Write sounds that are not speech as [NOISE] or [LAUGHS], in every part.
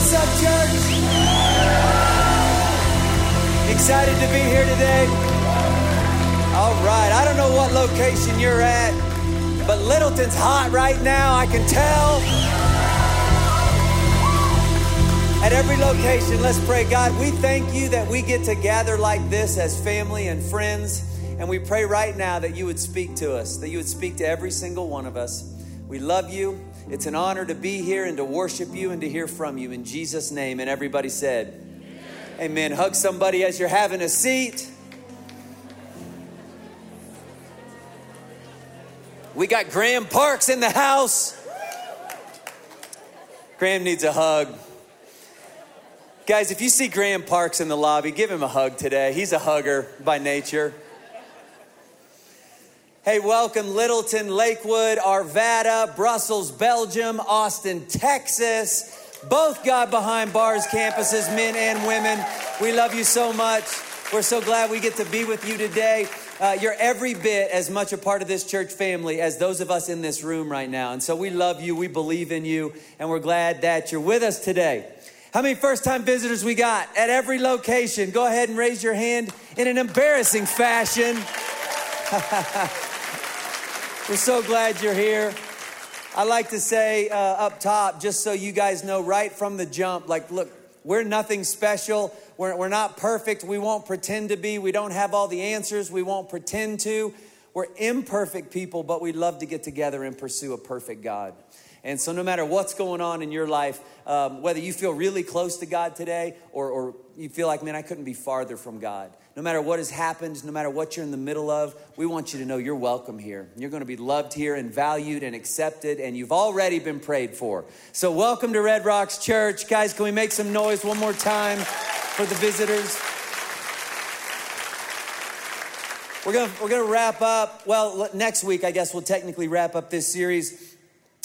Church? Excited to be here today? All right, I don't know what location you're at, but Littleton's hot right now, I can tell. At every location, let's pray. God, we thank you that we get to gather like this as family and friends. And we pray right now that you would speak to us, that you would speak to every single one of us. We love you. It's an honor to be here and to worship you and to hear from you in Jesus' name. And everybody said, Amen. Amen. Hug somebody as you're having a seat. We got Graham Parks in the house. Graham needs a hug. Guys, if you see Graham Parks in the lobby, give him a hug today. He's a hugger by nature. Hey, welcome Littleton, Lakewood, Arvada, Brussels, Belgium, Austin, Texas. Both God Behind Bars campuses, men and women. We love you so much. We're so glad we get to be with you today. Uh, you're every bit as much a part of this church family as those of us in this room right now. And so we love you, we believe in you, and we're glad that you're with us today. How many first time visitors we got at every location? Go ahead and raise your hand in an embarrassing fashion. [LAUGHS] We're so glad you're here. I like to say uh, up top, just so you guys know right from the jump, like, look, we're nothing special. We're, we're not perfect. We won't pretend to be. We don't have all the answers. We won't pretend to. We're imperfect people, but we love to get together and pursue a perfect God. And so, no matter what's going on in your life, um, whether you feel really close to God today or, or you feel like, man, I couldn't be farther from God, no matter what has happened, no matter what you're in the middle of, we want you to know you're welcome here. You're going to be loved here and valued and accepted, and you've already been prayed for. So, welcome to Red Rocks Church. Guys, can we make some noise one more time for the visitors? We're going to, we're going to wrap up. Well, next week, I guess we'll technically wrap up this series.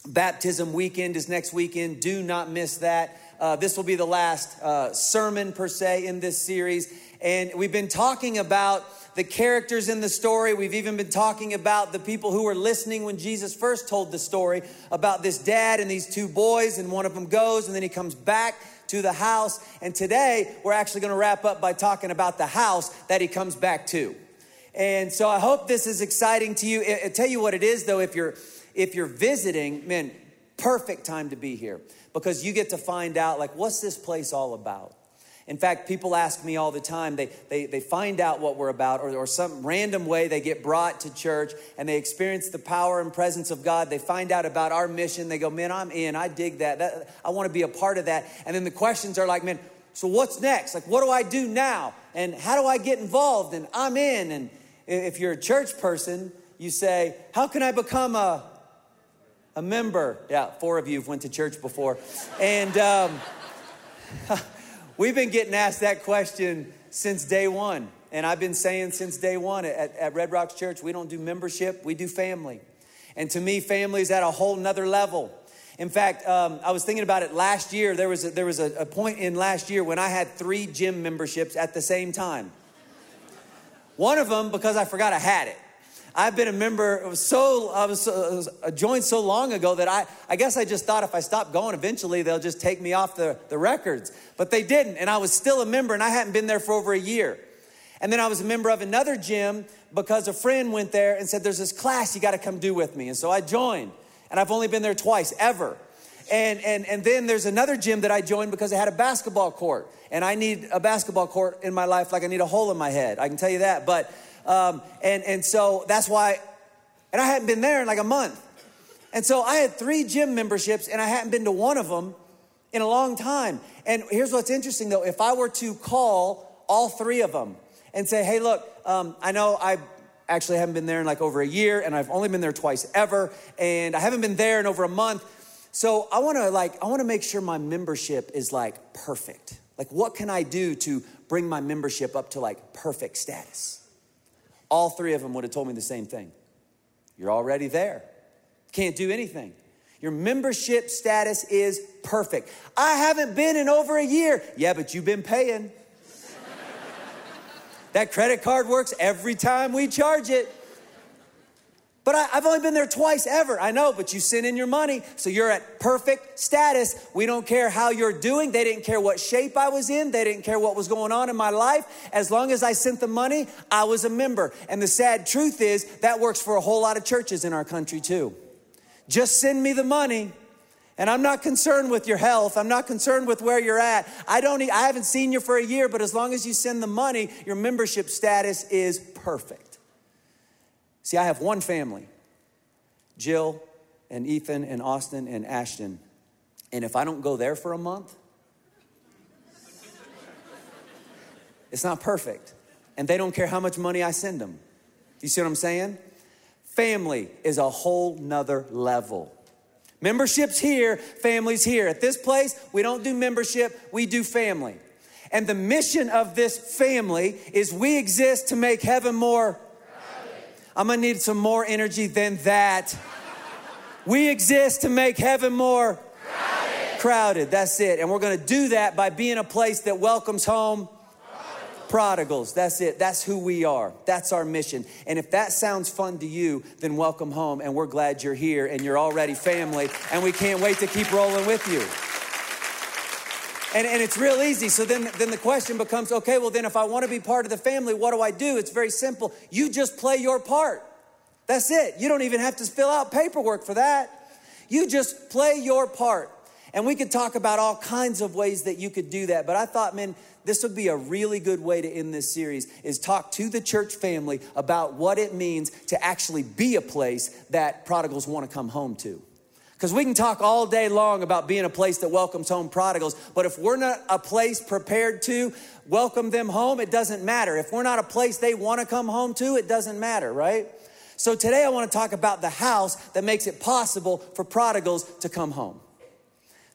Baptism weekend is next weekend. Do not miss that. Uh, this will be the last uh, sermon, per se, in this series. And we've been talking about the characters in the story. We've even been talking about the people who were listening when Jesus first told the story about this dad and these two boys, and one of them goes, and then he comes back to the house. And today, we're actually going to wrap up by talking about the house that he comes back to. And so I hope this is exciting to you. I, tell you what it is, though, if you're if you're visiting, man, perfect time to be here because you get to find out like what's this place all about in fact, people ask me all the time, they, they, they find out what we're about, or, or some random way they get brought to church and they experience the power and presence of God. They find out about our mission. They go, Man, I'm in. I dig that. that I want to be a part of that. And then the questions are like, Man, so what's next? Like, what do I do now? And how do I get involved? And I'm in. And if you're a church person, you say, How can I become a, a member? Yeah, four of you have went to church before. And, um, [LAUGHS] We've been getting asked that question since day one. And I've been saying since day one at, at Red Rocks Church, we don't do membership, we do family. And to me, family is at a whole nother level. In fact, um, I was thinking about it last year. There was, a, there was a, a point in last year when I had three gym memberships at the same time. One of them because I forgot I had it. I've been a member so I was, so, uh, joined so long ago that I, I guess I just thought if I stopped going, eventually they'll just take me off the, the records. But they didn't, and I was still a member, and I hadn't been there for over a year. And then I was a member of another gym because a friend went there and said, There's this class you got to come do with me. And so I joined, and I've only been there twice ever. And, and, and then there's another gym that I joined because it had a basketball court. And I need a basketball court in my life like I need a hole in my head. I can tell you that. But um, and, and so that's why, and I hadn't been there in like a month. And so I had three gym memberships and I hadn't been to one of them in a long time. And here's what's interesting though if I were to call all three of them and say, hey, look, um, I know I actually haven't been there in like over a year and I've only been there twice ever and I haven't been there in over a month. So I want to like I want to make sure my membership is like perfect. Like what can I do to bring my membership up to like perfect status? All three of them would have told me the same thing. You're already there. Can't do anything. Your membership status is perfect. I haven't been in over a year. Yeah, but you've been paying. [LAUGHS] that credit card works every time we charge it. But I, have only been there twice ever. I know, but you sent in your money, so you're at perfect status. We don't care how you're doing. They didn't care what shape I was in, they didn't care what was going on in my life. As long as I sent the money, I was a member. And the sad truth is, that works for a whole lot of churches in our country too. Just send me the money. And I'm not concerned with your health. I'm not concerned with where you're at. I don't I haven't seen you for a year, but as long as you send the money, your membership status is perfect. See, I have one family Jill and Ethan and Austin and Ashton. And if I don't go there for a month, it's not perfect. And they don't care how much money I send them. You see what I'm saying? Family is a whole nother level. Membership's here, family's here. At this place, we don't do membership, we do family. And the mission of this family is we exist to make heaven more I'm gonna need some more energy than that. We exist to make heaven more crowded. crowded. That's it. And we're gonna do that by being a place that welcomes home prodigals. prodigals. That's it. That's who we are. That's our mission. And if that sounds fun to you, then welcome home. And we're glad you're here and you're already family. And we can't wait to keep rolling with you. And, and it's real easy. So then, then the question becomes okay, well, then if I want to be part of the family, what do I do? It's very simple. You just play your part. That's it. You don't even have to fill out paperwork for that. You just play your part. And we could talk about all kinds of ways that you could do that. But I thought, man, this would be a really good way to end this series is talk to the church family about what it means to actually be a place that prodigals want to come home to. Because we can talk all day long about being a place that welcomes home prodigals, but if we're not a place prepared to welcome them home, it doesn't matter. If we're not a place they want to come home to, it doesn't matter, right? So today I want to talk about the house that makes it possible for prodigals to come home.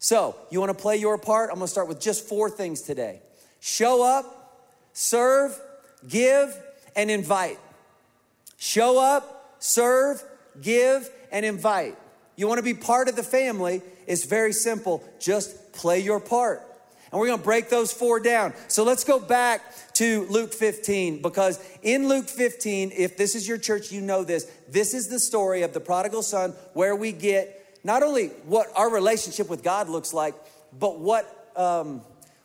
So, you want to play your part? I'm going to start with just four things today show up, serve, give, and invite. Show up, serve, give, and invite you want to be part of the family, it's very simple. Just play your part. And we're going to break those four down. So let's go back to Luke 15 because in Luke 15, if this is your church, you know this. This is the story of the prodigal son where we get not only what our relationship with God looks like, but what, um,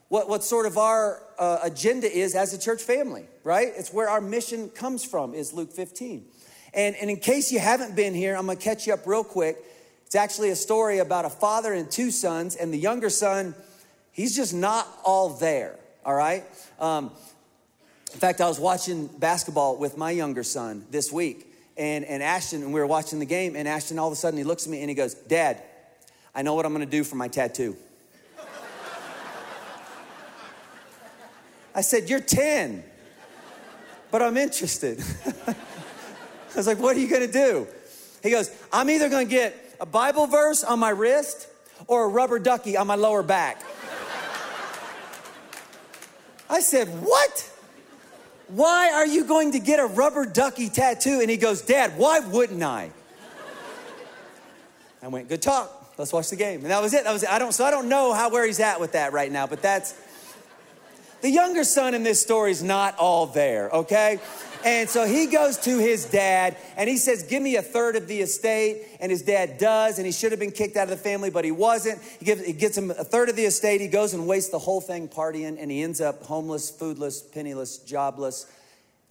what, what sort of our uh, agenda is as a church family, right? It's where our mission comes from, is Luke 15. And, and in case you haven't been here, I'm going to catch you up real quick. It's actually a story about a father and two sons, and the younger son, he's just not all there, all right? Um, in fact, I was watching basketball with my younger son this week, and, and Ashton, and we were watching the game, and Ashton all of a sudden he looks at me and he goes, Dad, I know what I'm gonna do for my tattoo. I said, You're 10, but I'm interested. [LAUGHS] I was like, What are you gonna do? He goes, I'm either gonna get a Bible verse on my wrist or a rubber ducky on my lower back. I said, What? Why are you going to get a rubber ducky tattoo? And he goes, Dad, why wouldn't I? I went, Good talk. Let's watch the game. And that was it. That was it. I don't, so I don't know how where he's at with that right now, but that's the younger son in this story is not all there, okay? And so he goes to his dad and he says, Give me a third of the estate. And his dad does. And he should have been kicked out of the family, but he wasn't. He, gives, he gets him a third of the estate. He goes and wastes the whole thing partying. And he ends up homeless, foodless, penniless, jobless,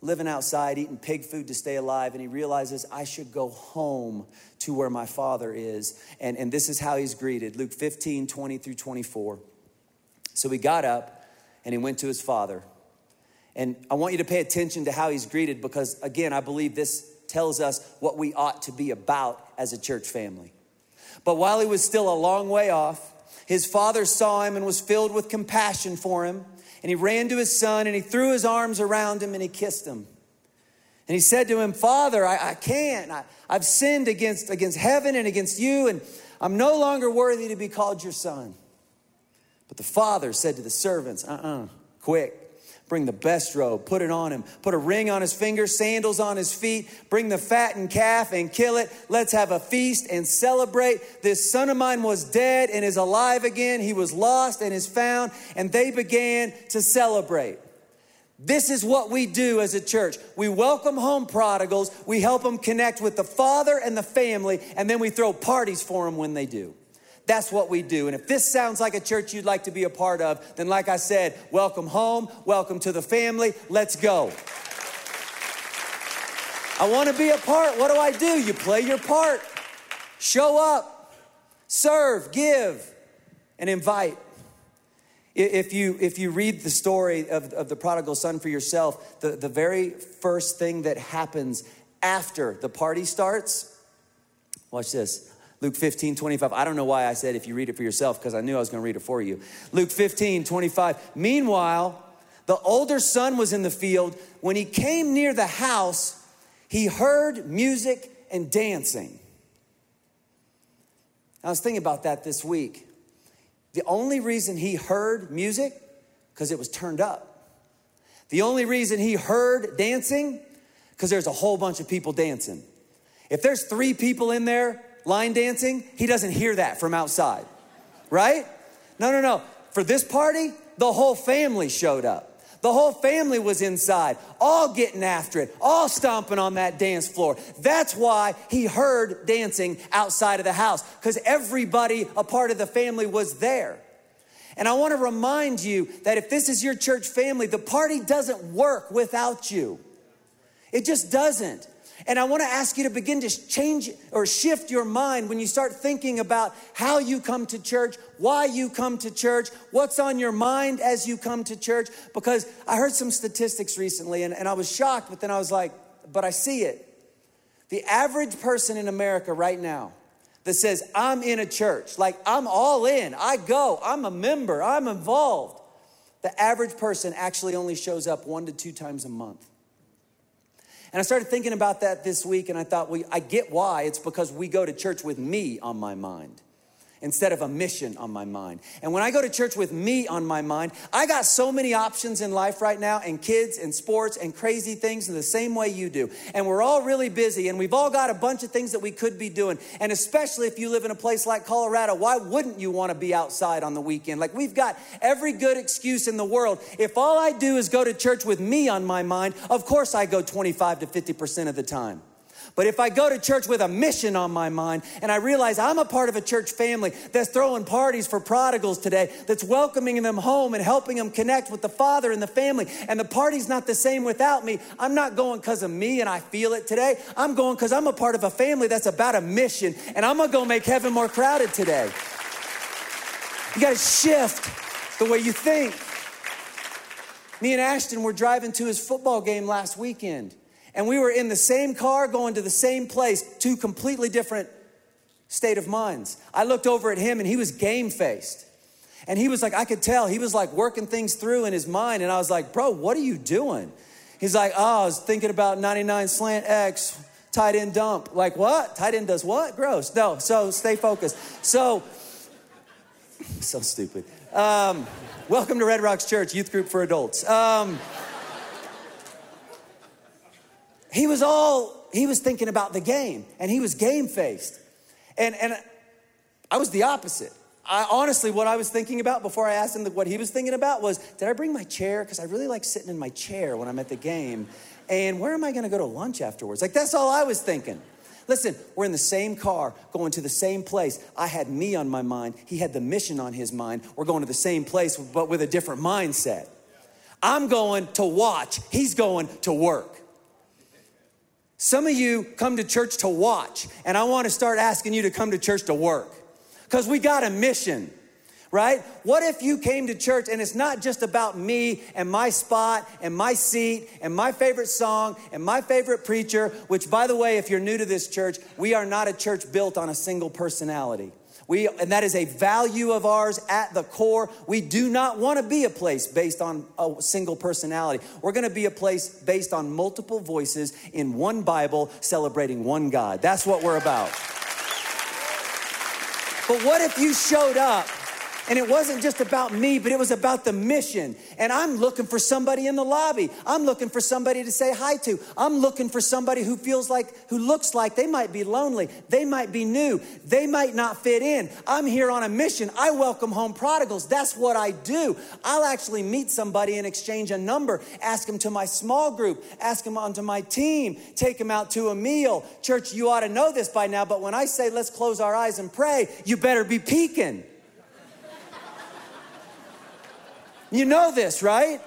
living outside, eating pig food to stay alive. And he realizes, I should go home to where my father is. And, and this is how he's greeted Luke 15, 20 through 24. So he got up and he went to his father. And I want you to pay attention to how he's greeted because, again, I believe this tells us what we ought to be about as a church family. But while he was still a long way off, his father saw him and was filled with compassion for him. And he ran to his son and he threw his arms around him and he kissed him. And he said to him, Father, I, I can't. I, I've sinned against, against heaven and against you, and I'm no longer worthy to be called your son. But the father said to the servants, Uh uh-uh, uh, quick Bring the best robe, put it on him, put a ring on his finger, sandals on his feet, bring the fattened calf and kill it. Let's have a feast and celebrate. This son of mine was dead and is alive again. He was lost and is found, and they began to celebrate. This is what we do as a church. We welcome home prodigals, we help them connect with the father and the family, and then we throw parties for them when they do. That's what we do. And if this sounds like a church you'd like to be a part of, then like I said, welcome home, welcome to the family. Let's go. I want to be a part. What do I do? You play your part. Show up, serve, give, and invite. If you, if you read the story of, of the prodigal son for yourself, the, the very first thing that happens after the party starts, watch this. Luke 15, 25. I don't know why I said if you read it for yourself, because I knew I was going to read it for you. Luke 15, 25. Meanwhile, the older son was in the field. When he came near the house, he heard music and dancing. I was thinking about that this week. The only reason he heard music, because it was turned up. The only reason he heard dancing, because there's a whole bunch of people dancing. If there's three people in there line dancing, he doesn't hear that from outside, right? No, no, no. For this party, the whole family showed up. The whole family was inside, all getting after it, all stomping on that dance floor. That's why he heard dancing outside of the house, because everybody, a part of the family, was there. And I want to remind you that if this is your church family, the party doesn't work without you. It just doesn't. And I want to ask you to begin to change or shift your mind when you start thinking about how you come to church, why you come to church, what's on your mind as you come to church. Because I heard some statistics recently and, and I was shocked, but then I was like, but I see it. The average person in America right now that says, I'm in a church, like I'm all in, I go, I'm a member, I'm involved. The average person actually only shows up one to two times a month. And I started thinking about that this week, and I thought, well, I get why. It's because we go to church with me on my mind instead of a mission on my mind. And when I go to church with me on my mind, I got so many options in life right now, and kids and sports and crazy things in the same way you do. And we're all really busy, and we've all got a bunch of things that we could be doing. And especially if you live in a place like Colorado, why wouldn't you want to be outside on the weekend? Like we've got every good excuse in the world. If all I do is go to church with me on my mind, of course I go 25 to 50% of the time. But if I go to church with a mission on my mind and I realize I'm a part of a church family that's throwing parties for prodigals today, that's welcoming them home and helping them connect with the Father and the family, and the party's not the same without me, I'm not going because of me and I feel it today. I'm going because I'm a part of a family that's about a mission and I'm gonna go make heaven more crowded today. You gotta shift the way you think. Me and Ashton were driving to his football game last weekend and we were in the same car going to the same place, two completely different state of minds. I looked over at him and he was game faced. And he was like, I could tell, he was like working things through in his mind. And I was like, bro, what are you doing? He's like, oh, I was thinking about 99 slant X, tight end dump. Like, what? Tight end does what? Gross. No, so stay focused. So, [LAUGHS] so stupid. Um, welcome to Red Rocks Church, youth group for adults. Um, he was all, he was thinking about the game and he was game faced. And, and I was the opposite. I honestly, what I was thinking about before I asked him what he was thinking about was, did I bring my chair? Because I really like sitting in my chair when I'm at the game. And where am I going to go to lunch afterwards? Like, that's all I was thinking. Listen, we're in the same car, going to the same place. I had me on my mind. He had the mission on his mind. We're going to the same place, but with a different mindset. I'm going to watch, he's going to work. Some of you come to church to watch, and I want to start asking you to come to church to work because we got a mission right? What if you came to church and it's not just about me and my spot and my seat and my favorite song and my favorite preacher, which, by the way, if you're new to this church, we are not a church built on a single personality. We, and that is a value of ours at the core. We do not want to be a place based on a single personality. We're going to be a place based on multiple voices in one Bible celebrating one God. That's what we're about. But what if you showed up And it wasn't just about me, but it was about the mission. And I'm looking for somebody in the lobby. I'm looking for somebody to say hi to. I'm looking for somebody who feels like, who looks like they might be lonely. They might be new. They might not fit in. I'm here on a mission. I welcome home prodigals. That's what I do. I'll actually meet somebody and exchange a number, ask them to my small group, ask them onto my team, take them out to a meal. Church, you ought to know this by now, but when I say let's close our eyes and pray, you better be peeking. You know this, right?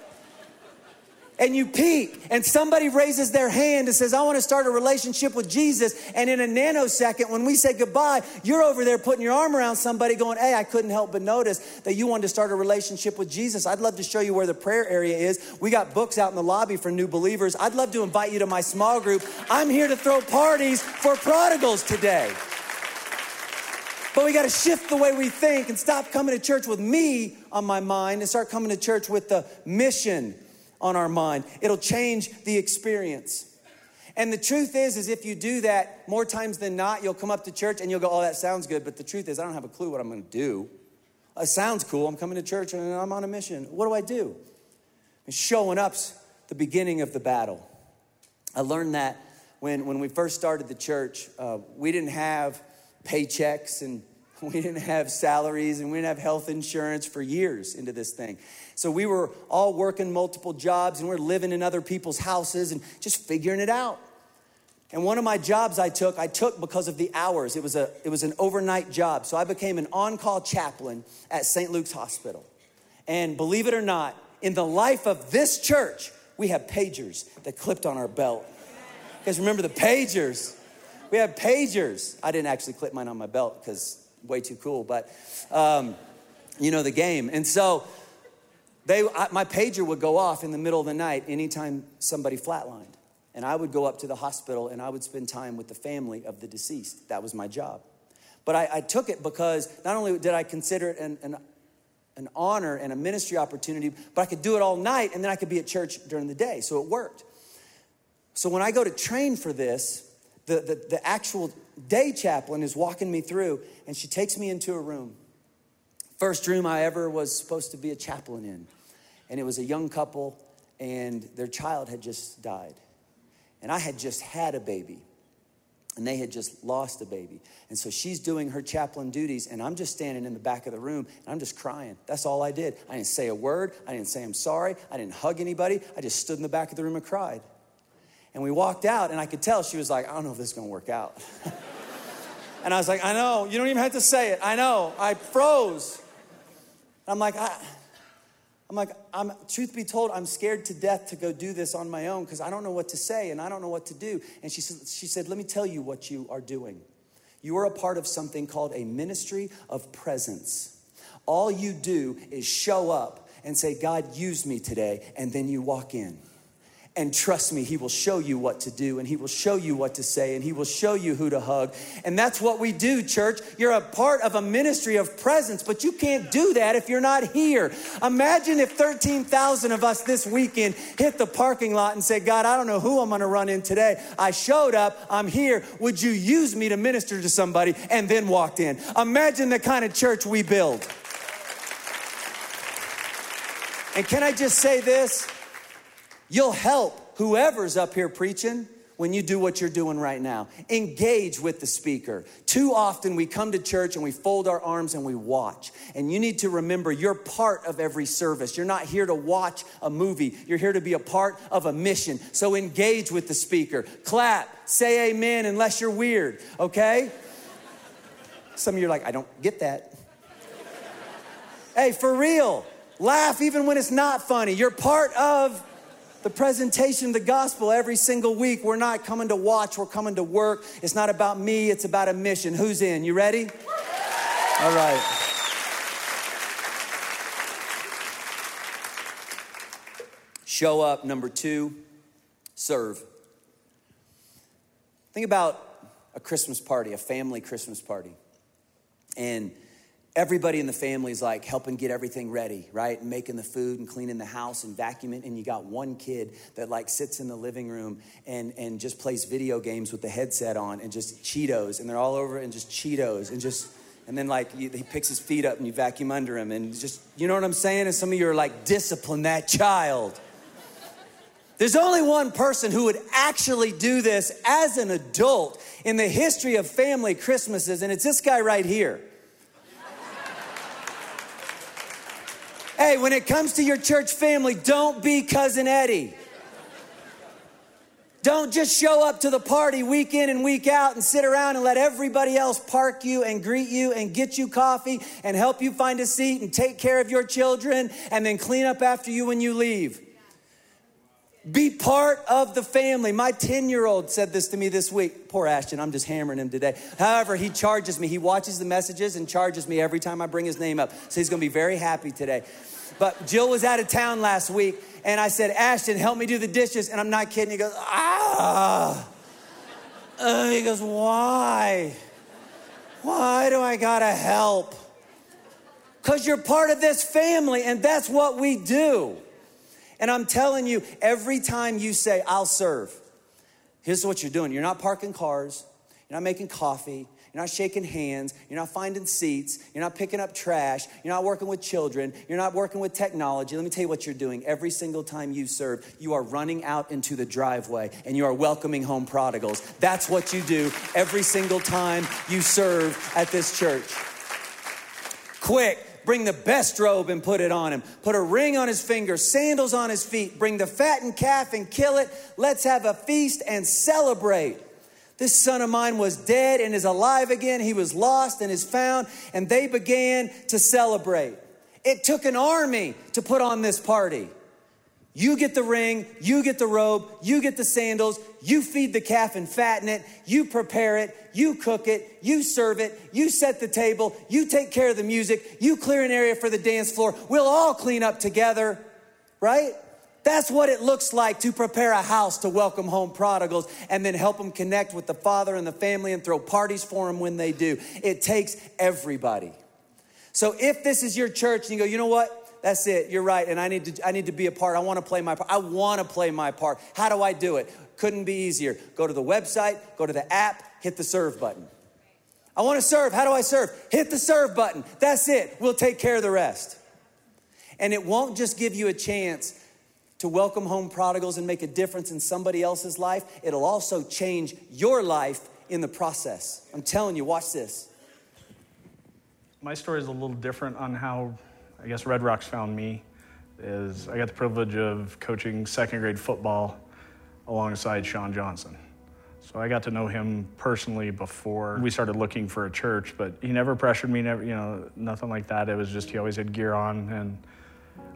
and you peek, and somebody raises their hand and says, I want to start a relationship with Jesus. And in a nanosecond, when we say goodbye, you're over there putting your arm around somebody going, Hey, I couldn't help but notice that you wanted to start a relationship with Jesus. I'd love to show you where the prayer area is. We got books out in the lobby for new believers. I'd love to invite you to my small group. I'm here to throw parties for prodigals today. But we got to shift the way we think and stop coming to church with me on my mind and start coming to church with the mission on our mind. It'll change the experience. And the truth is, is if you do that more times than not, you'll come up to church and you'll go, "Oh, that sounds good," but the truth is, I don't have a clue what I'm going to do. It sounds cool. I'm coming to church and I'm on a mission. What do I do? And showing up's the beginning of the battle. I learned that when, when we first started the church. Uh, we didn't have paychecks and [LAUGHS] we didn't have salaries and we didn't have health insurance for years into this thing. So we were all working multiple jobs and we we're living in other people's houses and just figuring it out. And one of my jobs I took, I took because of the hours. It was, a, it was an overnight job. So I became an on call chaplain at St. Luke's Hospital. And believe it or not, in the life of this church, we have pagers that clipped on our belt. You guys remember the pagers? We had pagers. I didn't actually clip mine on my belt because way too cool, but um, you know the game. And so they, I, my pager would go off in the middle of the night anytime somebody flatlined. And I would go up to the hospital and I would spend time with the family of the deceased. That was my job. But I, I took it because not only did I consider it an, an, an honor and a ministry opportunity, but I could do it all night and then I could be at church during the day. So it worked. So when I go to train for this, the, the, the actual day chaplain is walking me through, and she takes me into a room. First room I ever was supposed to be a chaplain in. And it was a young couple, and their child had just died. And I had just had a baby, and they had just lost a baby. And so she's doing her chaplain duties, and I'm just standing in the back of the room, and I'm just crying. That's all I did. I didn't say a word, I didn't say I'm sorry, I didn't hug anybody. I just stood in the back of the room and cried. And we walked out, and I could tell she was like, I don't know if this is gonna work out. [LAUGHS] and I was like, I know, you don't even have to say it. I know. I froze. I'm like, I, I'm like, I'm, truth be told, I'm scared to death to go do this on my own because I don't know what to say and I don't know what to do. And she said, she said, Let me tell you what you are doing. You are a part of something called a ministry of presence. All you do is show up and say, God, use me today, and then you walk in. And trust me, He will show you what to do, and He will show you what to say, and He will show you who to hug. And that's what we do, church. You're a part of a ministry of presence, but you can't do that if you're not here. Imagine if 13,000 of us this weekend hit the parking lot and said, God, I don't know who I'm gonna run in today. I showed up, I'm here. Would you use me to minister to somebody? And then walked in. Imagine the kind of church we build. And can I just say this? You'll help whoever's up here preaching when you do what you're doing right now. Engage with the speaker. Too often we come to church and we fold our arms and we watch. And you need to remember you're part of every service. You're not here to watch a movie, you're here to be a part of a mission. So engage with the speaker. Clap, say amen unless you're weird, okay? Some of you are like, I don't get that. hey, for real, laugh even when it's not funny. You're part of the presentation of the gospel every single week. We're not coming to watch, we're coming to work. It's not about me, it's about a mission. Who's in? You ready? All right. Show up. Number two, serve. Think about a Christmas party, a family Christmas party. And everybody in the family is like helping get everything ready, right? And making the food and cleaning the house and vacuuming. And you got one kid that like sits in the living room and, and just plays video games with the headset on and just Cheetos. And they're all over and just Cheetos and just And then, like, he picks his feet up and you vacuum under him. And just, you know what I'm saying? And some of you are like, discipline that child. There's only one person who would actually do this as an adult in the history of family Christmases, and it's this guy right here. Hey, when it comes to your church family, don't be Cousin Eddie. Don't just show up to the party week in and week out and sit around and let everybody else park you and greet you and get you coffee and help you find a seat and take care of your children and then clean up after you when you leave. Be part of the family. My 10 year old said this to me this week. Poor Ashton, I'm just hammering him today. However, he charges me. He watches the messages and charges me every time I bring his name up. So he's gonna be very happy today. But Jill was out of town last week, and I said, Ashton, help me do the dishes. And I'm not kidding. He goes, ah. Uh, he goes, why? Why do I gotta help? Because you're part of this family, and that's what we do. And I'm telling you, every time you say, I'll serve, here's what you're doing. You're not parking cars, you're not making coffee, you're not shaking hands, you're not finding seats, you're not picking up trash, you're not working with children, you're not working with technology. Let me tell you what you're doing. Every single time you serve, you are running out into the driveway and you are welcoming home prodigals. That's what you do every single time you serve at this church. Quick, Bring the best robe and put it on him. Put a ring on his finger, sandals on his feet. Bring the fattened calf and kill it. Let's have a feast and celebrate. This son of mine was dead and is alive again. He was lost and is found. And they began to celebrate. It took an army to put on this party. You get the ring, you get the robe, you get the sandals, you feed the calf and fatten it, you prepare it, you cook it, you serve it, you set the table, you take care of the music, you clear an area for the dance floor. We'll all clean up together, right? That's what it looks like to prepare a house to welcome home prodigals and then help them connect with the father and the family and throw parties for them when they do. It takes everybody. So if this is your church and you go, you know what? That's it. You're right. And I need to, I need to be a part. I want to play my part. I want to play my part. How do I do it? Couldn't be easier. Go to the website, go to the app, hit the serve button. I want to serve. How do I serve? Hit the serve button. That's it. We'll take care of the rest. And it won't just give you a chance to welcome home prodigals and make a difference in somebody else's life, it'll also change your life in the process. I'm telling you, watch this. My story is a little different on how I guess Red Rocks found me is I got the privilege of coaching second grade football alongside Shawn Johnson. So I got to know him personally before we started looking for a church, but he never pressured me, never, you know, nothing like that. It was just he always had gear on, and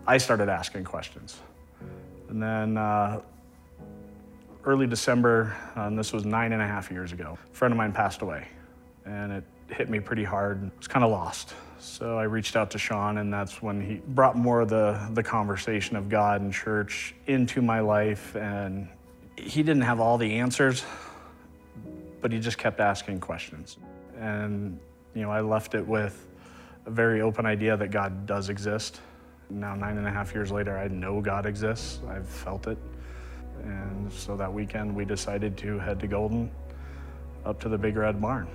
I started asking questions. And then uh, early December, and this was nine and a half years ago, a friend of mine passed away, and it hit me pretty hard. I was kind of lost. So I reached out to Shawn, and that's when he brought more of the, the conversation of God and church into my life. And he didn't have all the answers, but he just kept asking questions. And, you know, I left it with a very open idea that God does exist. Now, nine and a half years later, I know God exists. I've felt it. And so that weekend, we decided to head to Golden up to the Big Red Barn.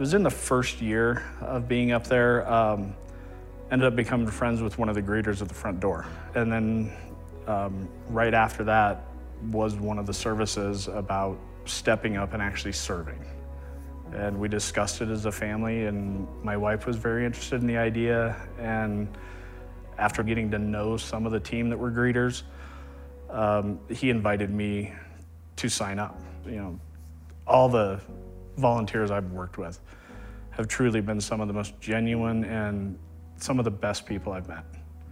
It was in the first year of being up there. Um, ended up becoming friends with one of the greeters at the front door. And then um, right after that was one of the services about stepping up and actually serving. And we discussed it as a family, and my wife was very interested in the idea. And after getting to know some of the team that were greeters, um, he invited me to sign up. You know, all the volunteers I've worked with have truly been some of the most genuine and some of the best people I've met.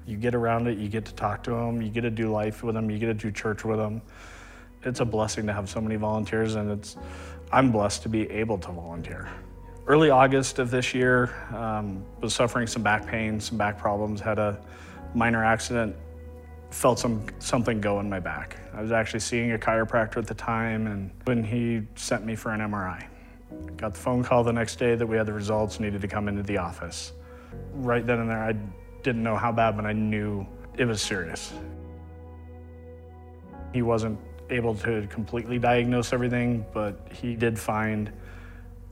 You get around it, you get to talk to them, you get to do life with them, you get to do church with them. It's a blessing to have so many volunteers, and it's I'm blessed to be able to volunteer. Early August of this year, um, was suffering some back pain, some back problems, had a minor accident, felt some something go in my back. I was actually seeing a chiropractor at the time, and when he sent me for an MRI. Got the phone call the next day that we had the results, needed to come into the office. Right then and there, I didn't know how bad, but I knew it was serious. He wasn't able to completely diagnose everything, but he did find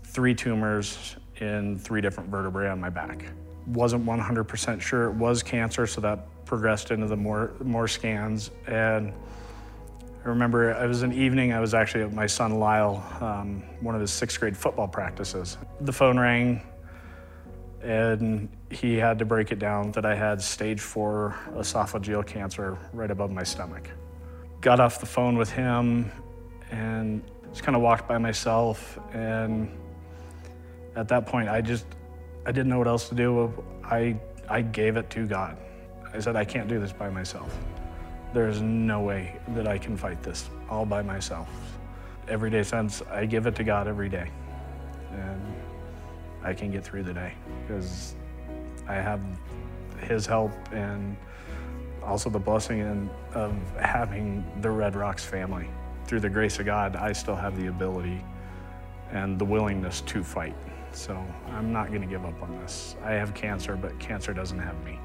three tumors in three different vertebrae on my back. Wasn't 100% sure it was cancer, so that progressed into the more, more scans. And I remember it was an evening, I was actually at my son Lyle, um, one of his sixth grade football practices. The phone rang, and he had to break it down that I had stage four esophageal cancer right above my stomach. Got off the phone with him and just kind of walked by myself. And at that point, I just, I didn't know what else to do. I, I gave it to God. I said, I can't do this by myself. There's no way that I can fight this all by myself. Every day since, I give it to God every day. And I can get through the day because I have His help and also the blessing of having the Red Rocks family. Through the grace of God, I still have the ability and the willingness to fight. So I'm not going to give up on this. I have cancer, but cancer doesn't have me.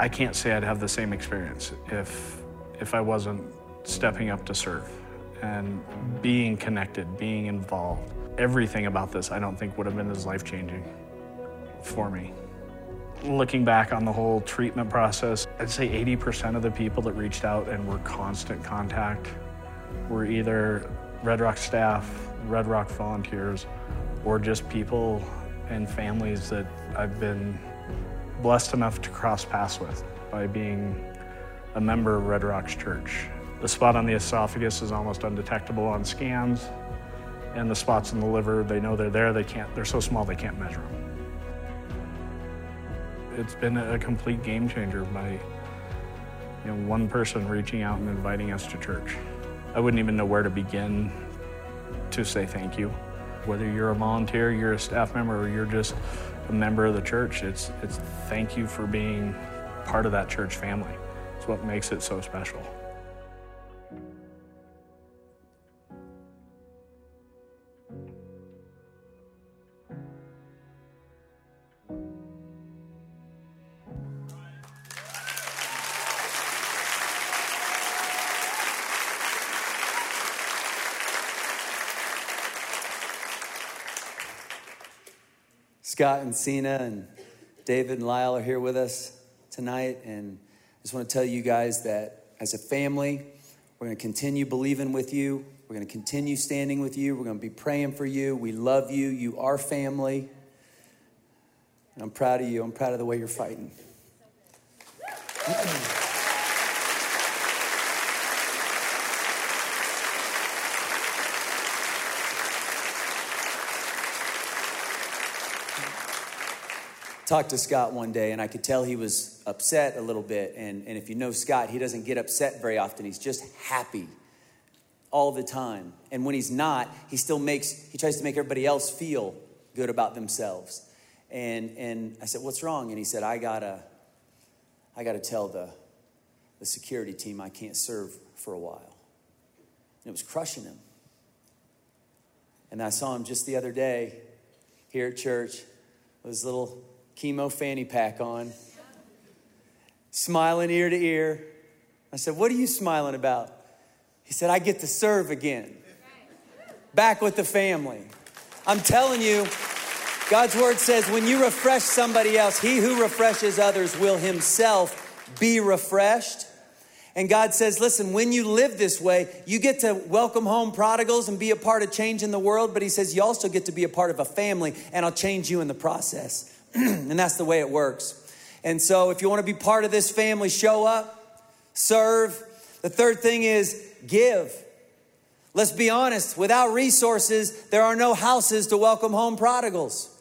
I can't say I'd have the same experience if if I wasn't stepping up to serve and being connected, being involved everything about this I don't think would have been as life changing for me. Looking back on the whole treatment process, I'd say 80% of the people that reached out and were constant contact were either Red Rock staff, Red Rock volunteers, or just people and families that I've been blessed enough to cross paths with by being a member of Red Rocks Church. The spot on the esophagus is almost undetectable on scans and the spots in the liver, they know they're there, they can't, they're so small they can't measure them. It's been a complete game changer by you know, one person reaching out and inviting us to church. I wouldn't even know where to begin to say thank you. Whether you're a volunteer, you're a staff member, or you're just a member of the church, it's, it's thank you for being part of that church family. It's what makes it so special. Scott and Cena and David and Lyle are here with us tonight. And I just want to tell you guys that as a family, we're going to continue believing with you. We're going to continue standing with you. We're going to be praying for you. We love you. You are family. And I'm proud of you. I'm proud of the way you're fighting. [CLEARS THROAT] talked to Scott one day, and I could tell he was upset a little bit. And, and if you know Scott, he doesn't get upset very often. He's just happy all the time. And when he's not, he still makes, he tries to make everybody else feel good about themselves. And, and I said, What's wrong? And he said, I gotta, I gotta tell the, the security team I can't serve for a while. And it was crushing him. And I saw him just the other day here at church with his little chemo fanny pack on, smiling ear to ear. I said, What are you smiling about? He said, I get to serve again, back with the family. I'm telling you, God's word says, when you refresh somebody else, he who refreshes others will himself be refreshed. And God says, listen, when you live this way, you get to welcome home prodigals and be a part of changing the world. But He says, you also get to be a part of a family, and I'll change you in the process. [CLEARS THROAT] and that's the way it works. And so, if you want to be part of this family, show up, serve. The third thing is give. Let's be honest, without resources, there are no houses to welcome home prodigals.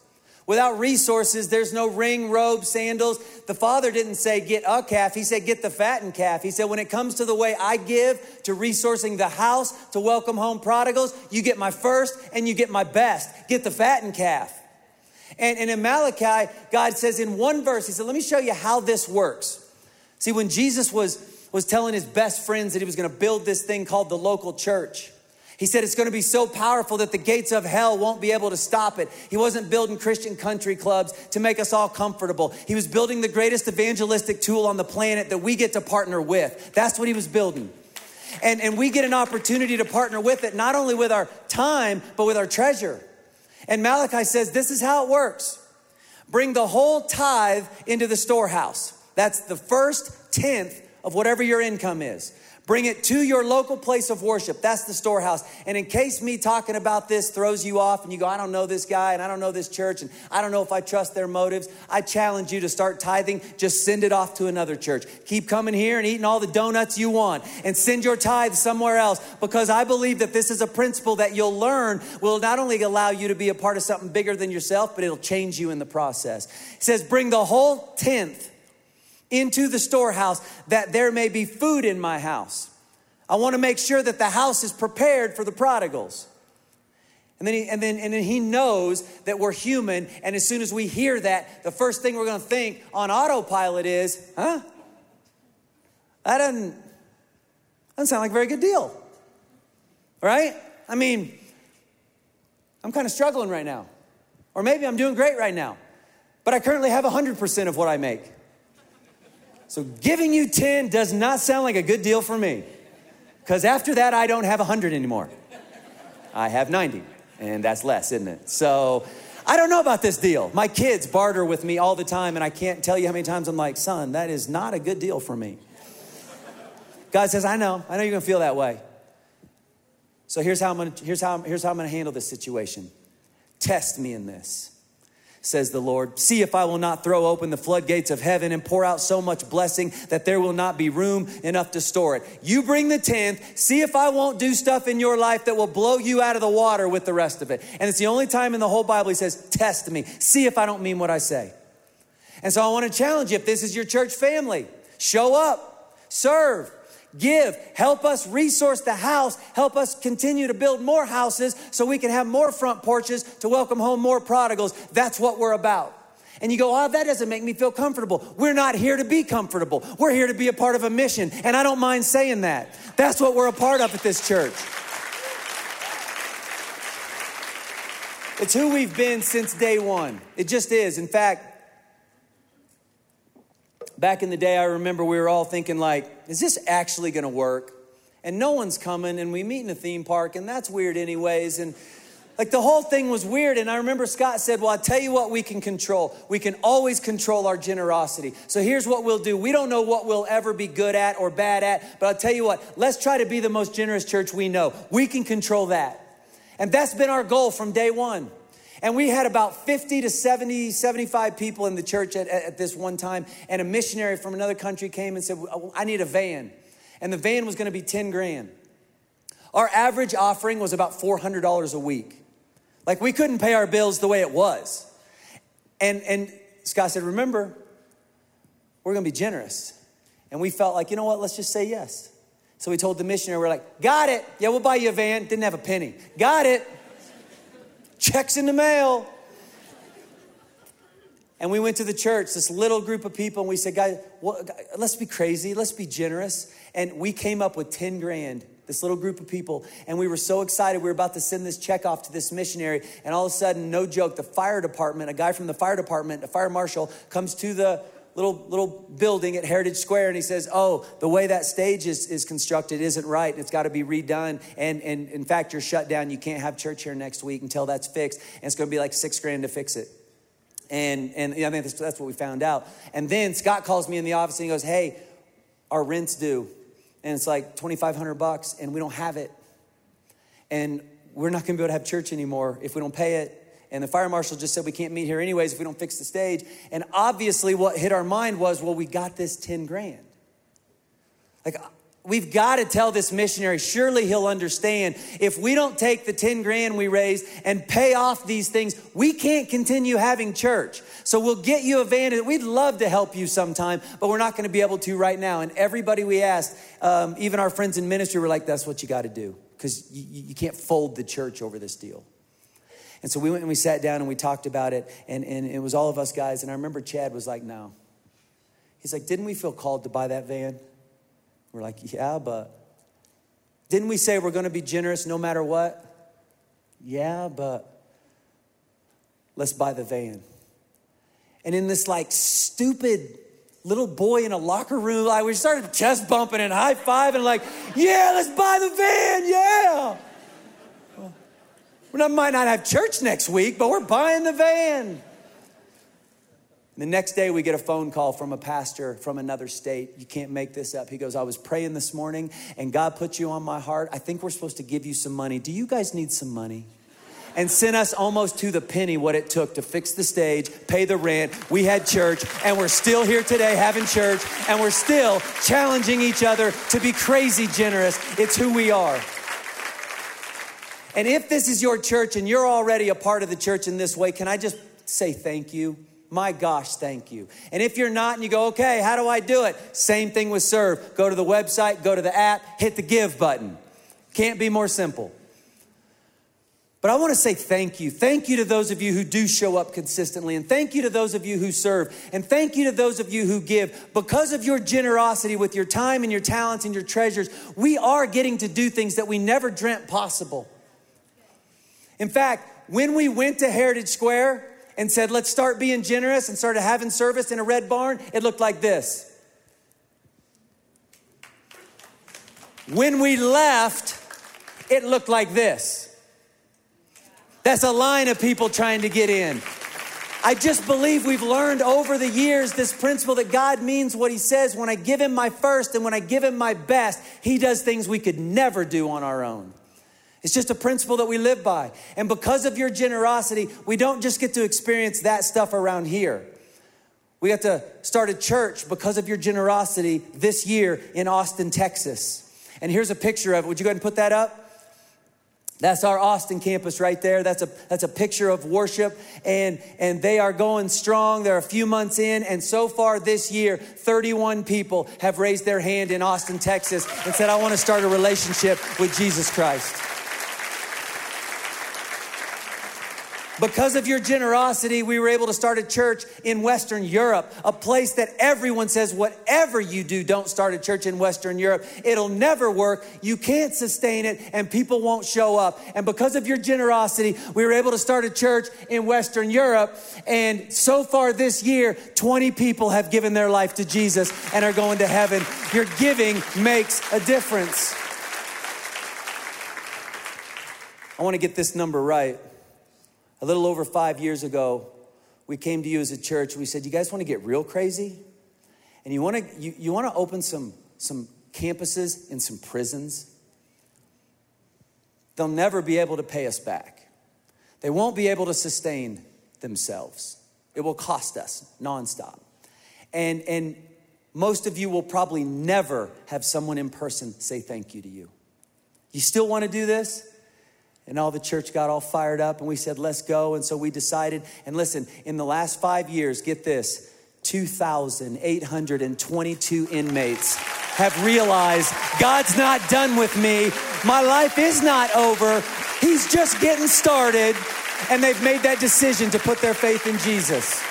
Without resources, there's no ring, robe, sandals. The father didn't say get a calf, he said get the fattened calf. He said, when it comes to the way I give to resourcing the house to welcome home prodigals, you get my first and you get my best. Get the fattened calf. And, and in Malachi, God says in one verse, He said, Let me show you how this works. See, when Jesus was, was telling his best friends that he was going to build this thing called the local church, he said it's going to be so powerful that the gates of hell won't be able to stop it. He wasn't building Christian country clubs to make us all comfortable. He was building the greatest evangelistic tool on the planet that we get to partner with. That's what he was building. And, and we get an opportunity to partner with it, not only with our time, but with our treasure. And Malachi says, This is how it works bring the whole tithe into the storehouse. That's the first tenth of whatever your income is. Bring it to your local place of worship. That's the storehouse. And in case me talking about this throws you off and you go, I don't know this guy and I don't know this church and I don't know if I trust their motives, I challenge you to start tithing. Just send it off to another church. Keep coming here and eating all the donuts you want and send your tithe somewhere else because I believe that this is a principle that you'll learn will not only allow you to be a part of something bigger than yourself, but it'll change you in the process. It says, bring the whole tenth into the storehouse that there may be food in my house. I want to make sure that the house is prepared for the prodigals. And then, he, and, then, and then he knows that we're human. And as soon as we hear that, the first thing we're going to think on autopilot is, huh? That doesn't, doesn't sound like a very good deal. Right? I mean, I'm kind of struggling right now. Or maybe I'm doing great right now. But I currently have 100% of what I make. So giving you 10 does not sound like a good deal for me. Because after that, I don't have 100 anymore. I have 90, and that's less, isn't it? So I don't know about this deal. My kids barter with me all the time, and I can't tell you how many times I'm like, son, that is not a good deal for me. God says, I know, I know you're gonna feel that way. So here's how I'm gonna, here's how, here's how I'm gonna handle this situation. Test me in this says the Lord. See if I will not throw open the floodgates of heaven and pour out so much blessing that there will not be room enough to store it. You bring the tenth, see if I won't do stuff in your life that will blow you out of the water with the rest of it. And it's the only time in the whole Bible he says, Test me, see if I don't mean what I say. And so I want to challenge you if this is your church family, show up, serve, give, help us resource the house, help us continue to build more houses so we can have more front porches to welcome home more prodigals. That's what we're about. And you go, oh, that doesn't make me feel comfortable. We're not here to be comfortable. We're here to be a part of a mission. And I don't mind saying that. That's what we're a part of at this church. It's who we've been since day one. It just is. In fact, back in the day, I remember we were all thinking, like, is this actually gonna work? And no one's coming, and we meet in a theme park, and that's weird, anyways. And like the whole thing was weird. And I remember Scott said, Well, I'll tell you what we can control. We can always control our generosity. So here's what we'll do. We don't know what we'll ever be good at or bad at, but I'll tell you what, let's try to be the most generous church we know. We can control that. And that's been our goal from day one. And we had about 50 to 70, 75 people in the church at, at, this one time. And a missionary from another country came and said, I need a van. And the van was going to be 10 grand. Our average offering was about $400 a week. Like we couldn't pay our bills the way it was. And, and Scott said, Remember, we're going to be generous. And we felt like, you know what, let's just say yes. So we told the missionary, we're like, Got it. Yeah, we'll buy you a van. Didn't have a penny. Got it. Checks in the mail. And we went to the church, this little group of people, and we said, guys, let's be crazy, let's be generous. And we came up with 10 grand, this little group of people, and we were so excited. We were about to send this check off to this missionary, and all of a sudden, no joke, the fire department, a guy from the fire department, a fire marshal, comes to the little little building at Heritage Square, and he says, "Oh, the way that stage is, is constructed isn't right. and It's got to be redone. And and in fact, you're shut down. You can't have church here next week until that's fixed. And it's going to be like six grand to fix it." And and I mean that's, that's what we found out. And then Scott calls me in the office and he goes, "Hey, our rent's due, and it's like twenty five hundred bucks, and we don't have it, and we're not going to be able to have church anymore if we don't pay it." And the fire marshal just said, We can't meet here anyways if we don't fix the stage. And obviously, what hit our mind was, Well, we got this 10 grand. Like, we've got to tell this missionary, surely he'll understand. If we don't take the 10 grand we raised and pay off these things, we can't continue having church. So we'll get you a van. We'd love to help you sometime, but we're not going to be able to right now. And everybody we asked, um, even our friends in ministry, were like, That's what you got to do because you, you can't fold the church over this deal. And so we went and we sat down and we talked about it, and, and it was all of us guys. And I remember Chad was like, No. He's like, Didn't we feel called to buy that van? We're like, Yeah, but didn't we say we're going to be generous no matter what? Yeah, but let's buy the van. And in this like stupid little boy in a locker room, like we started chest bumping and high fiving, like, yeah, let's buy the van, yeah. We might not have church next week, but we're buying the van. The next day, we get a phone call from a pastor from another state. You can't make this up. He goes, I was praying this morning and God put you on my heart. I think we're supposed to give you some money. Do you guys need some money? And sent us almost to the penny what it took to fix the stage, pay the rent. We had church, and we're still here today having church, and we're still challenging each other to be crazy generous. It's who we are. And if this is your church and you're already a part of the church in this way, can I just say thank you? My gosh, thank you. And if you're not and you go, okay, how do I do it? Same thing with Serve. Go to the website, go to the app, hit the give button. Can't be more simple. But I want to say thank you. Thank you to those of you who do show up consistently. And thank you to those of you who serve. And thank you to those of you who give. Because of your generosity with your time and your talents and your treasures, we are getting to do things that we never dreamt possible. In fact, when we went to Heritage Square, and said, let's start being generous and started having service in a red barn, it looked like this. When we left, it looked like this. That's a line of people trying to get in. I just believe we've learned over the years this principle that God means what He says. When I give Him my first and when I give Him my best, He does things we could never do on our own. It's just a principle that we live by. And because of your generosity, we don't just get to experience that stuff around here. We got to start a church because of your generosity this year in Austin, Texas. And here's a picture of it. Would you go ahead and put that up? That's our Austin campus right there. That's a, that's a picture of worship. And, and they are going strong. They're a few months in. And so far this year, 31 people have raised their hand in Austin, Texas and said, I want to start a relationship with Jesus Christ. Because of your generosity, we were able to start a church in Western Europe, a place that everyone says, whatever you do, don't start a church in Western Europe. It'll never work. You can't sustain it, and people won't show up. And because of your generosity, we were able to start a church in Western Europe. And so far this year, 20 people have given their life to Jesus and are going to heaven. Your giving makes a difference. I want to get this number right. A little over five years ago, we came to you as a church. We said, You guys want to get real crazy? And you want to, you, you want to open some, some campuses in some prisons? They'll never be able to pay us back. They won't be able to sustain themselves. It will cost us nonstop. And, and most of you will probably never have someone in person say thank you to you. You still want to do this? And all the church got all fired up and we said, let's go. And so we decided. And listen, in the last five years, get this 2,822 inmates have realized God's not done with me. My life is not over. He's just getting started. And they've made that decision to put their faith in Jesus.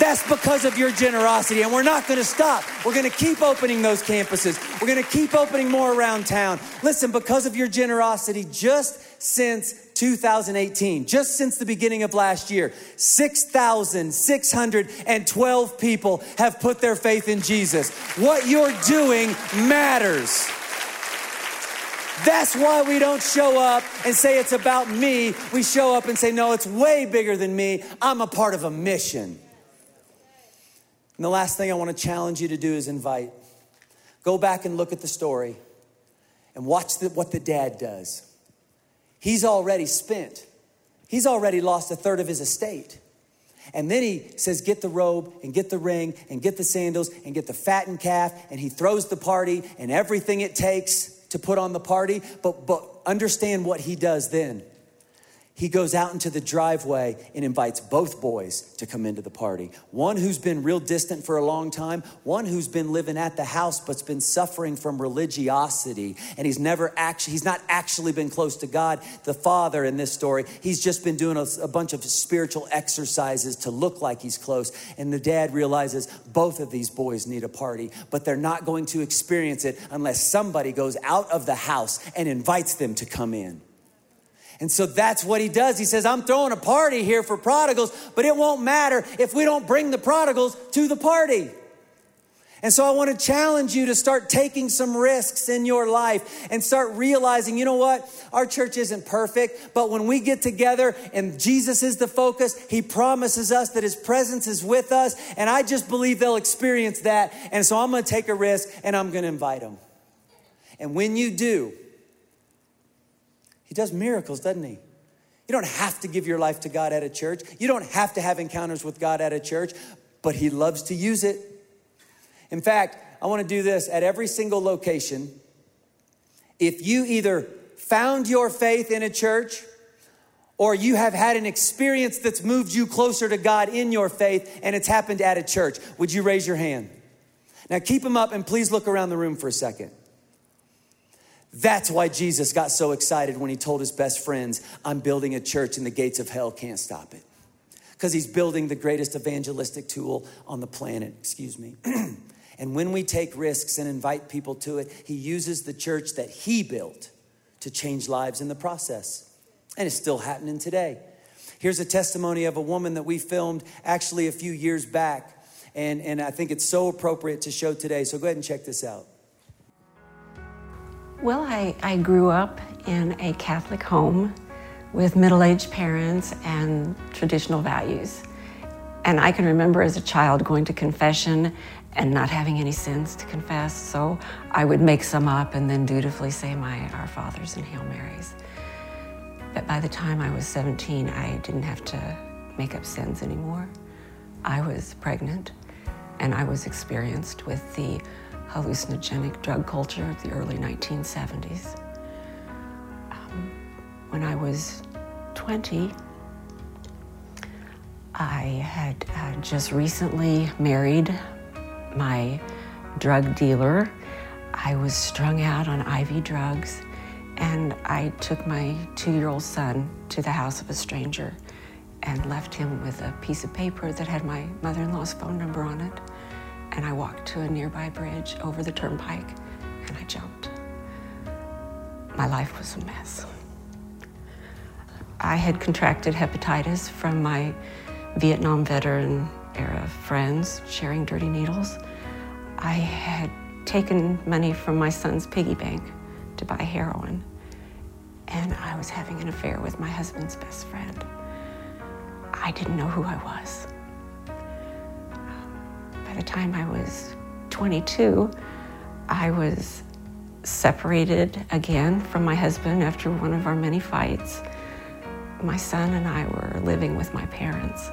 That's because of your generosity. And we're not going to stop. We're going to keep opening those campuses. We're going to keep opening more around town. Listen, because of your generosity, just since 2018, just since the beginning of last year, 6,612 people have put their faith in Jesus. What you're doing matters. That's why we don't show up and say it's about me. We show up and say, no, it's way bigger than me. I'm a part of a mission. And the last thing I want to challenge you to do is invite. Go back and look at the story and watch the, what the dad does. He's already spent, he's already lost a third of his estate. And then he says, Get the robe and get the ring and get the sandals and get the fattened calf. And he throws the party and everything it takes to put on the party. But, but understand what he does then he goes out into the driveway and invites both boys to come into the party. One who's been real distant for a long time, one who's been living at the house but's been suffering from religiosity and he's never actually he's not actually been close to God, the father in this story. He's just been doing a, a bunch of spiritual exercises to look like he's close and the dad realizes both of these boys need a party, but they're not going to experience it unless somebody goes out of the house and invites them to come in. And so that's what he does. He says, I'm throwing a party here for prodigals, but it won't matter if we don't bring the prodigals to the party. And so I want to challenge you to start taking some risks in your life and start realizing, you know what? Our church isn't perfect, but when we get together and Jesus is the focus, he promises us that his presence is with us. And I just believe they'll experience that. And so I'm going to take a risk and I'm going to invite them. And when you do, he does miracles, doesn't he? You don't have to give your life to God at a church. You don't have to have encounters with God at a church, but he loves to use it. In fact, I want to do this at every single location. If you either found your faith in a church or you have had an experience that's moved you closer to God in your faith and it's happened at a church, would you raise your hand? Now keep them up and please look around the room for a second. That's why Jesus got so excited when he told his best friends, I'm building a church and the gates of hell can't stop it. Because he's building the greatest evangelistic tool on the planet, excuse me. [CLEARS THROAT] And when we take risks and invite people to it, He uses the church that He built to change lives in the process. And it's still happening today. Here's a testimony of a woman that we filmed actually a few years back. And, and I think it's so appropriate to show today. So go ahead and check this out. Well, I, I grew up in a Catholic home with middle aged parents and traditional values. And I can remember as a child going to confession and not having any sins to confess. So I would make some up and then dutifully say my Our Fathers and Hail Marys. But by the time I was 17, I didn't have to make up sins anymore. I was pregnant and I was experienced with the hallucinogenic drug culture of the early 1970s. Um, when I was 20, I had uh, just recently married my drug dealer. I was strung out on IV drugs, and I took my two year old son to the house of a stranger and left him with a piece of paper that had my mother in law's phone number on it. And I walked to a nearby bridge over the turnpike and I jumped. My life was a mess. I had contracted hepatitis from my Vietnam veteran era friends sharing dirty needles. I had taken money from my son's piggy bank to buy heroin, and I was having an affair with my husband's best friend. I didn't know who I was. By the time I was 22, I was separated again from my husband after one of our many fights. My son and I were living with my parents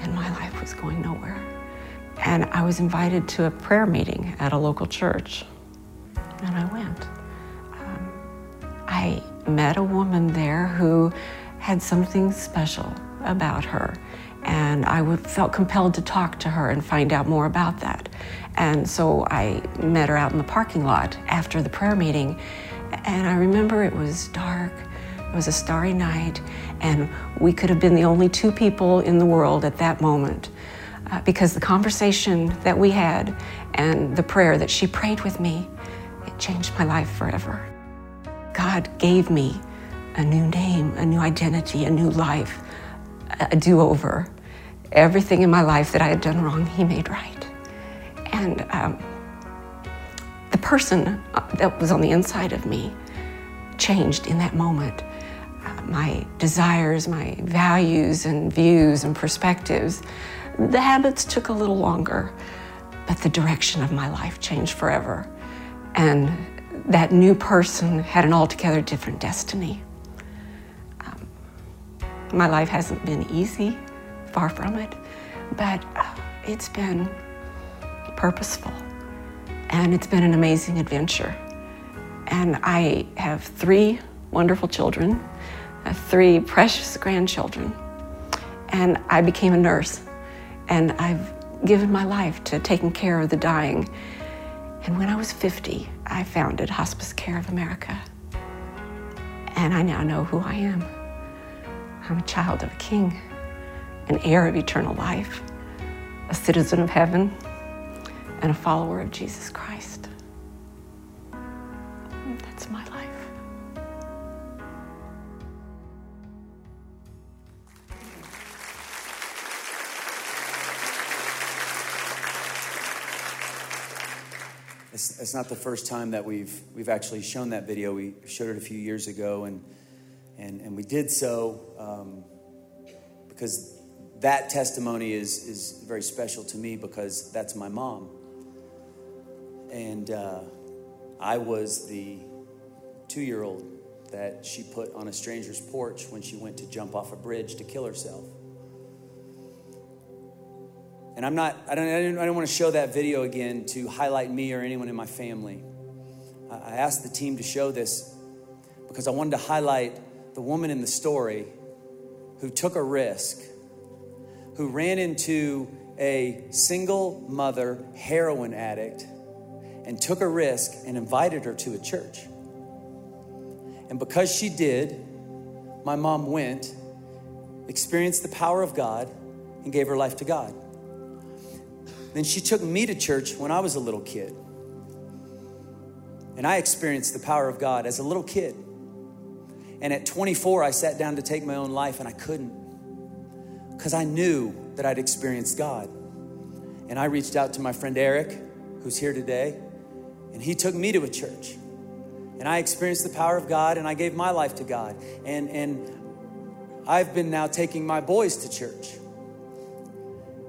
and my life was going nowhere. And I was invited to a prayer meeting at a local church, and I went. Um, I met a woman there who had something special about her, and I felt compelled to talk to her and find out more about that. And so I met her out in the parking lot after the prayer meeting, and I remember it was dark. It was a starry night, and we could have been the only two people in the world at that moment uh, because the conversation that we had and the prayer that she prayed with me, it changed my life forever. God gave me a new name, a new identity, a new life, a do over. Everything in my life that I had done wrong, He made right. And um, the person uh, that was on the inside of me changed in that moment my desires, my values and views and perspectives. The habits took a little longer, but the direction of my life changed forever. And that new person had an altogether different destiny. Um, my life hasn't been easy, far from it, but uh, it's been purposeful and it's been an amazing adventure. And I have three wonderful children three precious grandchildren. And I became a nurse. And I've given my life to taking care of the dying. And when I was 50, I founded Hospice Care of America. And I now know who I am. I'm a child of a king, an heir of eternal life, a citizen of heaven, and a follower of Jesus Christ. That's my life. It's, it's, not the first time that we've, we've actually shown that video. We showed it a few years ago, and, and, and we did so um, because that testimony is, is very special to me because that's my mom. And uh, I was the two year old that she put on a stranger's porch when she went to jump off a bridge to kill herself. And I'm not, I don't, I don't, I don't want to show that video again to highlight me or anyone in my family. I asked the team to show this because I wanted to highlight the woman in the story who took a risk, who ran into a single mother heroin addict and took a risk and invited her to a church. And because she did, my mom went, experienced the power of God, and gave her life to God. Then she took me to church when I was a little kid. And I experienced the power of God as a little kid. And at 24, I sat down to take my own life and I couldn't because I knew that I'd experienced God. And I reached out to my friend Eric, who's here today, and he took me to a church. And I experienced the power of God and I gave my life to God. And, and I've been now taking my boys to church.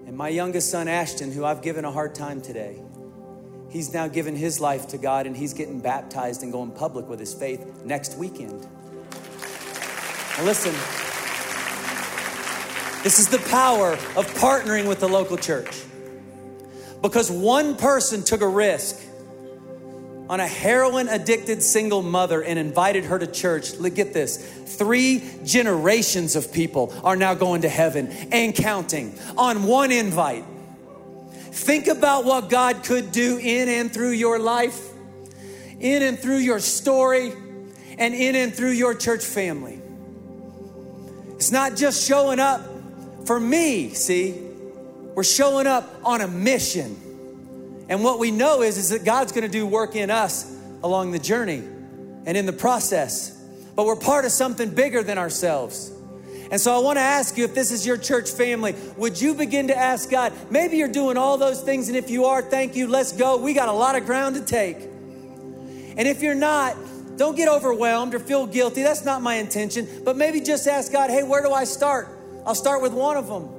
And my youngest son, Ashton, who I've given a hard time today, he's now given his life to God and he's getting baptized and going public with his faith next weekend. Now listen, this is the power of partnering with the local church. Because one person took a risk on a heroin addicted single mother and invited her to church. Look, get this. Three generations of people are now going to heaven and counting on one invite. Think about what God could do in and through your life, in and through your story, and in and through your church family. It's not just showing up for me, see? We're showing up on a mission. And what we know is, is that God's gonna do work in us along the journey and in the process. But we're part of something bigger than ourselves. And so I wanna ask you if this is your church family, would you begin to ask God? Maybe you're doing all those things, and if you are, thank you, let's go. We got a lot of ground to take. And if you're not, don't get overwhelmed or feel guilty. That's not my intention. But maybe just ask God, hey, where do I start? I'll start with one of them.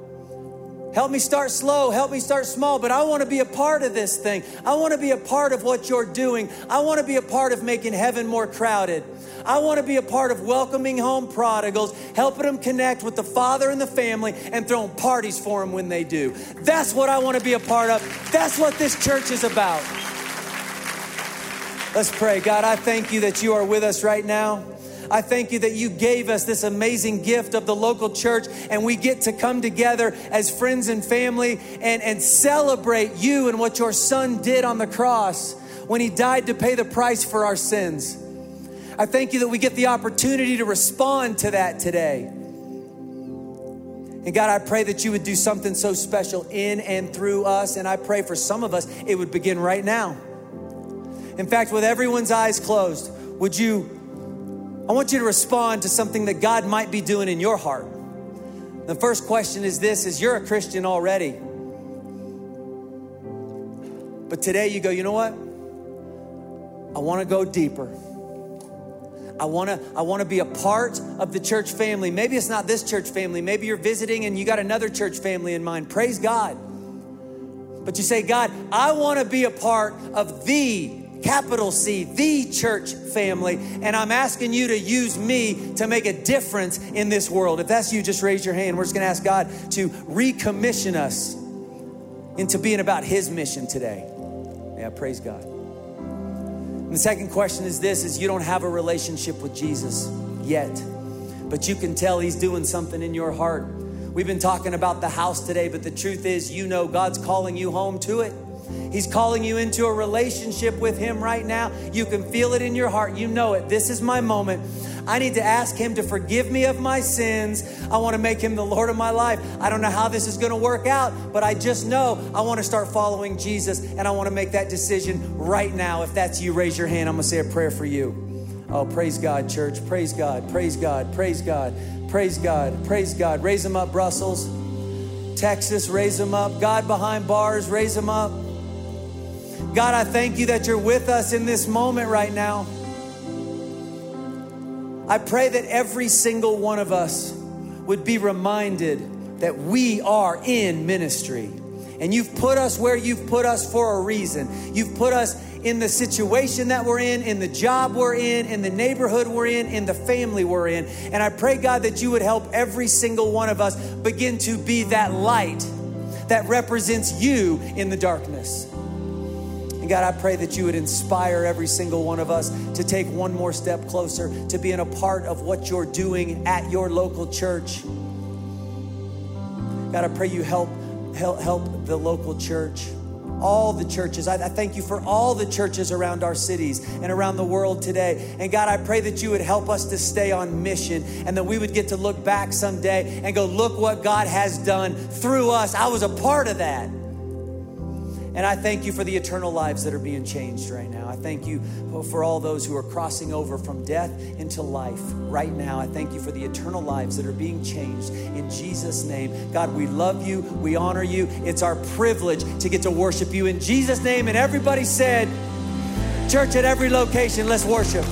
Help me start slow. Help me start small. But I want to be a part of this thing. I want to be a part of what you're doing. I want to be a part of making heaven more crowded. I want to be a part of welcoming home prodigals, helping them connect with the father and the family, and throwing parties for them when they do. That's what I want to be a part of. That's what this church is about. Let's pray. God, I thank you that you are with us right now. I thank you that you gave us this amazing gift of the local church, and we get to come together as friends and family and, and celebrate you and what your son did on the cross when he died to pay the price for our sins. I thank you that we get the opportunity to respond to that today. And God, I pray that you would do something so special in and through us. And I pray for some of us, it would begin right now. In fact, with everyone's eyes closed, would you I want you to respond to something that God might be doing in your heart. The first question is this is you're a Christian already. But today you go, you know what? I want to go deeper. I want to I want to be a part of the church family. Maybe it's not this church family. Maybe you're visiting and you got another church family in mind. Praise God. But you say, God, I want to be a part of the capital C, the church family. And I'm asking you to use me to make a difference in this world. If that's you, just raise your hand. We're just going to ask God to recommission us into being about His mission today. Yeah, praise God. And the second question is this is you don't have a relationship with Jesus yet, but you can tell he's doing something in your heart. We've been talking about the house today, but the truth is you know God's calling you home to it. He's calling you into a relationship with Him right now. You can feel it in your heart. You know it. This is my moment. I need to ask Him to forgive me of my sins. I want to make Him the Lord of my life. I don't know how this is going to work out, but I just know I want to start following Jesus and I want to make that decision right now. If that's you, raise your hand. I'm going to say a prayer for you. Oh, praise God, church. Praise God. Praise God. Praise God. Praise God. Praise God. Raise them up, Brussels. Texas, raise them up. God behind bars, raise them up. God, I thank you that you're with us in this moment right now. I pray that every single one of us would be reminded that we are in ministry. And you've put us where you've put us for a reason. You've put us in the situation that we're in, in the job we're in, in the neighborhood we're in, in the family we're in. And I pray, God, that you would help every single one of us begin to be that light that represents you in the darkness. God, I pray that you would inspire every single one of us to take one more step closer to being a part of what you're doing at your local church. God, I pray you help help, help the local church all the churches. I, I, thank you for all the churches around our cities and around the world today. And God, I pray that you would help us to stay on mission and that we would get to look back someday and go, look what God has done through us. I was a part of that. And I thank you for the eternal lives that are being changed right now. I thank you for all those who are crossing over from death into life right now. I thank you for the eternal lives that are being changed in Jesus' name. God, we love you. We honor you. It's our privilege to get to worship you in Jesus' name. And everybody said, Church at every location, let's worship.